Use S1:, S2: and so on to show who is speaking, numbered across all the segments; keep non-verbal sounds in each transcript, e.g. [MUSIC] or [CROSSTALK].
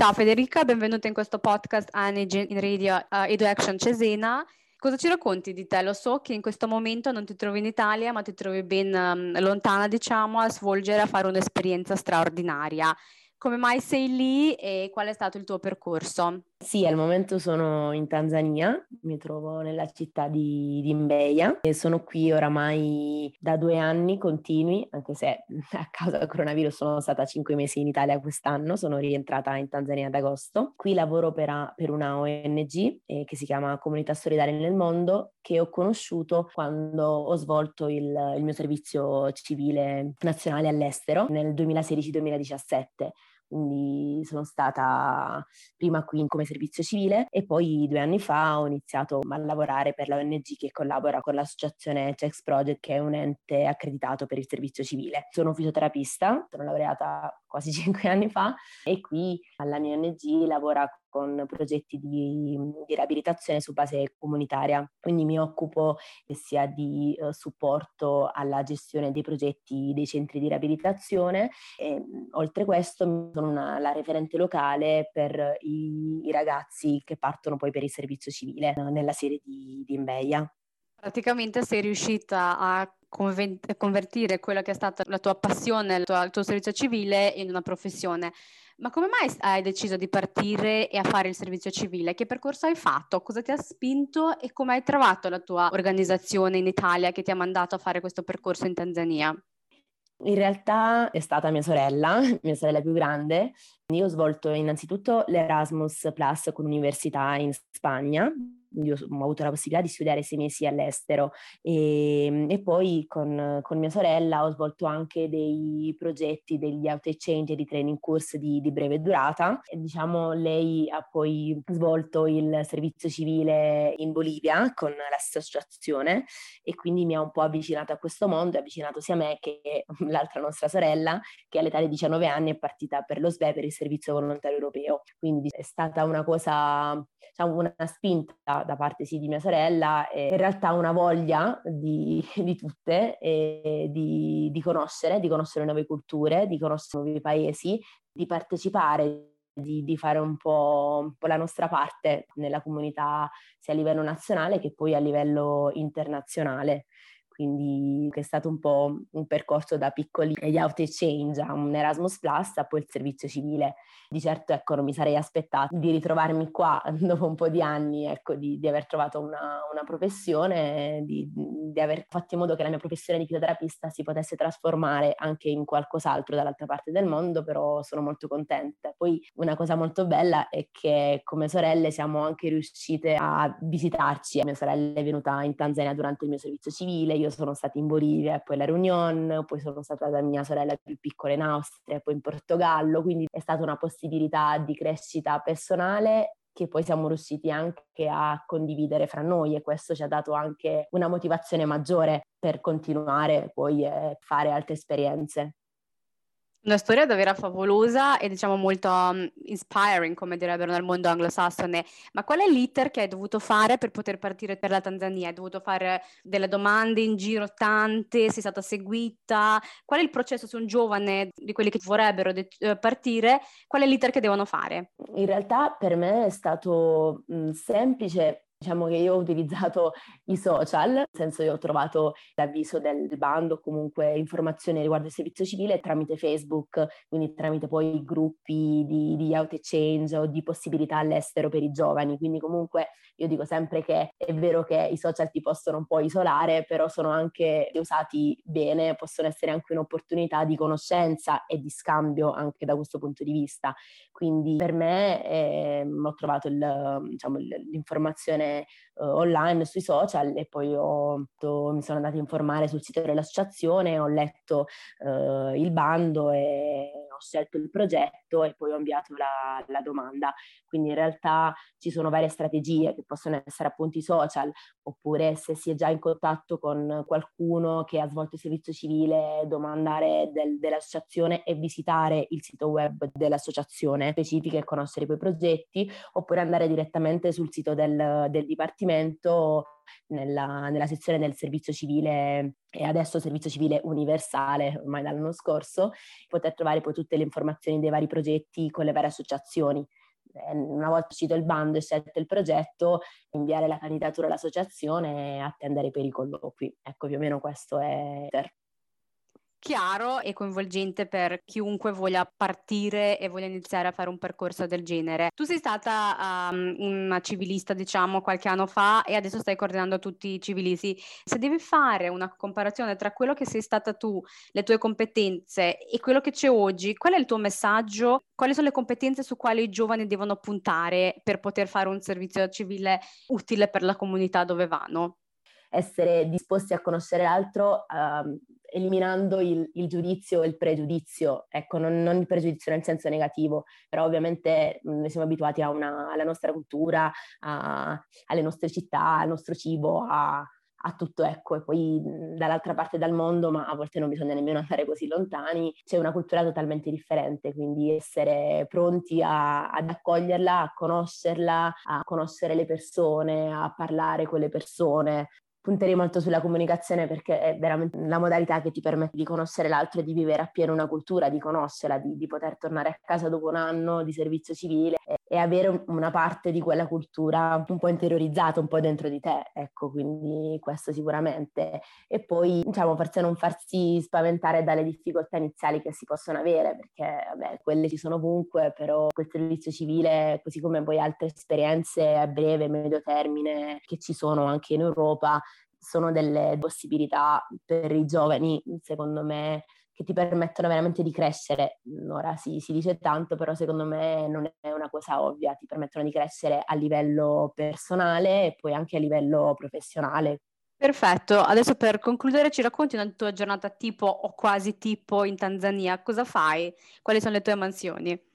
S1: Ciao Federica, benvenuta in questo podcast ANG in Radio uh, EduAction Cesena. Cosa ci racconti di te? Lo so che in questo momento non ti trovi in Italia, ma ti trovi ben um, lontana, diciamo, a svolgere, a fare un'esperienza straordinaria. Come mai sei lì e qual è stato il tuo percorso?
S2: Sì, al momento sono in Tanzania, mi trovo nella città di, di Mbeya e sono qui oramai da due anni continui, anche se [LAUGHS] a causa del coronavirus sono stata cinque mesi in Italia quest'anno, sono rientrata in Tanzania ad agosto. Qui lavoro per, per una ONG eh, che si chiama Comunità Solidale nel Mondo, che ho conosciuto quando ho svolto il, il mio servizio civile nazionale all'estero nel 2016-2017 quindi sono stata prima qui come servizio civile e poi due anni fa ho iniziato a lavorare per la ONG che collabora con l'associazione CEX Project che è un ente accreditato per il servizio civile. Sono fisioterapista, sono laureata quasi [LAUGHS] cinque anni fa e qui alla mia ONG lavora con progetti di, di, riabilitazione su base comunitaria. Quindi mi occupo sia di uh, supporto alla gestione dei progetti dei centri di riabilitazione e oltre a questo sono una, la referente locale per i, i, ragazzi che partono poi per il servizio civile uh, nella serie di, di Imbeia.
S1: Praticamente sei riuscita a convertire quella che è stata la tua passione, il tuo, il tuo servizio civile in una professione. Ma come mai hai deciso di partire e a fare il servizio civile? Che percorso hai fatto? Cosa ti ha spinto e come hai trovato la tua organizzazione in Italia che ti ha mandato a fare questo percorso in Tanzania?
S2: In realtà è stata mia sorella, [LAUGHS] mia sorella più grande. Io ho svolto innanzitutto l'Erasmus Plus con l'università in Spagna, io ho avuto la possibilità di studiare sei mesi all'estero e, ehm, e poi con, con, mia sorella ho svolto anche dei progetti, degli out exchange e di training course di, di breve durata. E, diciamo, lei ha poi svolto il servizio civile in Bolivia con la stessa associazione e quindi mi ha un po' avvicinato a questo mondo, ha avvicinato sia me che [LAUGHS] l'altra nostra sorella che all'età di 19 anni è partita per lo SBE, per il servizio volontario europeo. Quindi è stata una cosa, diciamo, una spinta da, parte sì di mia sorella e in realtà una voglia di, [LAUGHS] di tutte di, di, conoscere, di conoscere nuove culture, di conoscere nuovi paesi, di partecipare, di, di fare un po', un po', la nostra parte nella comunità sia a livello nazionale che poi a livello internazionale quindi è stato un po' un percorso da piccoli di out exchange a un Erasmus Plus a poi il servizio civile. Di certo ecco non mi sarei aspettato di ritrovarmi qua [LAUGHS] dopo un po' di anni, ecco, di, di aver trovato una, una professione, di, di, aver fatto in modo che la mia professione di fisioterapista si potesse trasformare anche in qualcos'altro dall'altra parte del mondo, però sono molto contenta. Poi una cosa molto bella è che come sorelle siamo anche riuscite a visitarci. Mia sorella è venuta in Tanzania durante il mio servizio civile, io sono stata in Bolivia e poi la Réunion, poi sono stata da mia sorella più piccola in Austria e poi in Portogallo, quindi è stata una possibilità di crescita personale che poi siamo riusciti anche a condividere fra noi e questo ci ha dato anche una motivazione maggiore per continuare poi a fare altre esperienze.
S1: Una storia davvero favolosa e diciamo molto um, inspiring, come direbbero nel mondo anglosassone. Ma qual è l'iter che hai dovuto fare per poter partire per la Tanzania? Hai dovuto fare delle domande in giro tante? Sei stata seguita? Qual è il processo su un giovane di quelli che vorrebbero de- eh, partire? Qual è l'iter che devono fare?
S2: In realtà per me è stato mh, semplice Diciamo che io ho utilizzato i social, nel senso che ho trovato l'avviso del bando, comunque informazioni riguardo il servizio civile tramite Facebook, quindi tramite poi gruppi di, di out exchange o di possibilità all'estero per i giovani. Quindi comunque io dico sempre che è vero che i social ti possono un po' isolare, però sono anche usati bene, possono essere anche un'opportunità di conoscenza e di scambio anche da questo punto di vista. Quindi per me eh, ho trovato il, diciamo, l'informazione uh, online sui social e poi ho, mi sono andata a informare sul sito dell'associazione, ho letto uh, il bando e ho scelto il progetto prodotto e poi ho inviato la, la domanda. Quindi in realtà ci sono varie strategie che possono essere appunto i social, oppure se si è già in contatto con qualcuno che ha svolto il servizio civile, domandare del, dell'associazione e visitare il sito web dell'associazione specifica e conoscere quei progetti, oppure andare direttamente sul sito del, del dipartimento nella, nella, sezione del servizio civile e adesso servizio civile universale, ormai dall'anno scorso, poter trovare poi tutte le informazioni dei vari progetti con le varie associazioni. Eh, una volta uscito il bando e scelto il progetto, inviare la candidatura all'associazione e attendere per i colloqui. Ecco, più o meno questo è
S1: chiaro e coinvolgente per chiunque voglia partire e voglia iniziare a fare un percorso del genere. Tu sei stata um, una civilista, diciamo, qualche anno fa e adesso stai coordinando tutti i civilisti. Se devi fare una comparazione tra quello che sei stata tu, le tue competenze e quello che c'è oggi, qual è il tuo messaggio? Quali sono le competenze su quali i giovani devono puntare per poter fare un servizio civile utile per la comunità dove vanno?
S2: Essere disposti a conoscere l'altro uh, eliminando il, il, giudizio e il pregiudizio, ecco, non, non, il pregiudizio nel senso negativo, però ovviamente noi siamo abituati una, alla nostra cultura, a, alle nostre città, al nostro cibo, a, a tutto, ecco, e poi dall'altra parte del mondo, ma a volte non bisogna nemmeno andare così lontani, c'è una cultura totalmente differente, quindi essere pronti a, ad accoglierla, a conoscerla, a conoscere le persone, a parlare con le persone, punterei molto sulla comunicazione perché è veramente la modalità che ti permette di conoscere l'altro e di vivere appieno una cultura, di conoscerla, di, di poter tornare a casa dopo un anno di servizio civile e, e, avere una parte di quella cultura un po' interiorizzata, un po' dentro di te, ecco, quindi questo sicuramente. E poi, diciamo, forse non farsi spaventare dalle difficoltà iniziali che si possono avere, perché, vabbè, quelle ci sono ovunque, però quel servizio civile, così come poi altre esperienze a breve, medio termine che ci sono anche in Europa, sono delle possibilità per i giovani, secondo me, che ti permettono veramente di crescere. Ora si, si, dice tanto, però secondo me non è una cosa ovvia, ti permettono di crescere a livello personale e poi anche a livello professionale.
S1: Perfetto, adesso per concludere ci racconti una tua giornata tipo o quasi tipo in Tanzania, cosa fai? Quali sono le tue mansioni?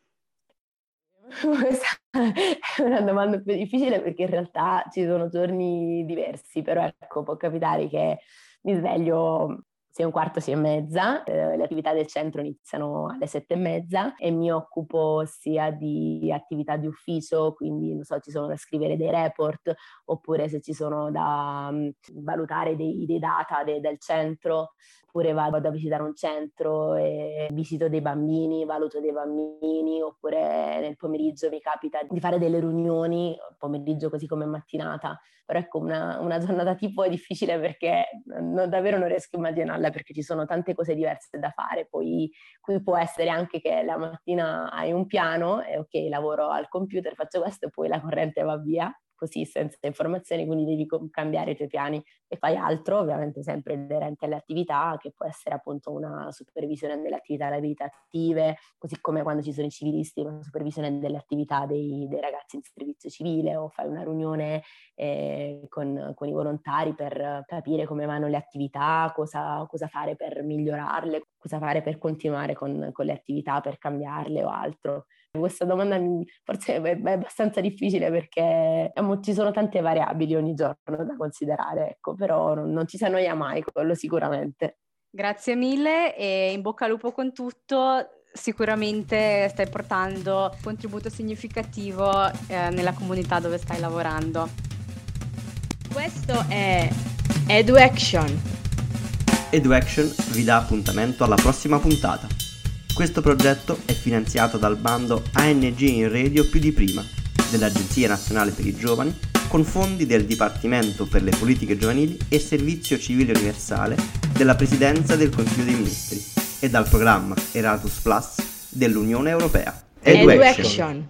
S2: Questa [LAUGHS] è una domanda più difficile perché in realtà ci sono giorni diversi, però ecco, può capitare che mi sveglio sei un quarto, sei e mezza, eh, le attività del centro iniziano alle sette e mezza e mi occupo sia di attività di ufficio, quindi non so, ci sono da scrivere dei report oppure se ci sono da um, valutare dei, dei data de, del centro, oppure vado a visitare un centro e visito dei bambini, valuto dei bambini, oppure nel pomeriggio mi capita di fare delle riunioni, pomeriggio così come mattinata, però ecco una, una giornata tipo è difficile perché non, davvero non riesco a immaginarla perché ci sono tante cose diverse da fare, poi qui può essere anche che la mattina hai un piano e ok lavoro al computer, faccio questo e poi la corrente va via così senza informazioni, quindi devi cambiare i tuoi piani e fai altro, ovviamente sempre inerente alle attività, che può essere appunto una supervisione delle attività abilitative, così come quando ci sono i civilisti, una supervisione delle attività dei, dei ragazzi in servizio civile o fai una riunione eh, con, con, i volontari per capire come vanno le attività, cosa, cosa fare per migliorarle, cosa fare per continuare con, con le attività, per cambiarle o altro. Questa domanda forse è, abbastanza difficile perché ci sono tante variabili ogni giorno da considerare, ecco, però non, non ci si annoia mai, quello sicuramente.
S1: Grazie mille e in bocca al lupo con tutto. Sicuramente stai portando un contributo significativo eh, nella comunità dove stai lavorando.
S3: Questo è EduAction.
S4: EduAction vi dà appuntamento alla prossima puntata. Questo progetto è finanziato dal bando ANG in Radio più di prima dell'Agenzia Nazionale per i Giovani con fondi del Dipartimento per le Politiche Giovanili e Servizio Civile Universale della Presidenza del Consiglio dei Ministri e dal programma Erasmus Plus dell'Unione Europea.
S3: Education. Education.